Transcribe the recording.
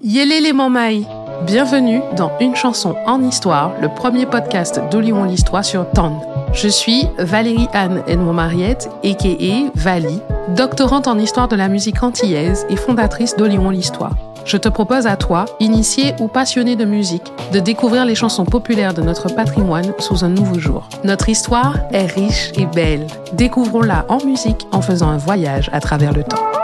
Yélé les Mamaï Bienvenue dans Une chanson en histoire, le premier podcast d'Olion l'Histoire sur TAN. Je suis Valérie Anne Edmond Mariette, a.k.a. Vali, doctorante en histoire de la musique antillaise et fondatrice d'Olion l'Histoire. Je te propose à toi, initié ou passionné de musique, de découvrir les chansons populaires de notre patrimoine sous un nouveau jour. Notre histoire est riche et belle. Découvrons-la en musique en faisant un voyage à travers le temps.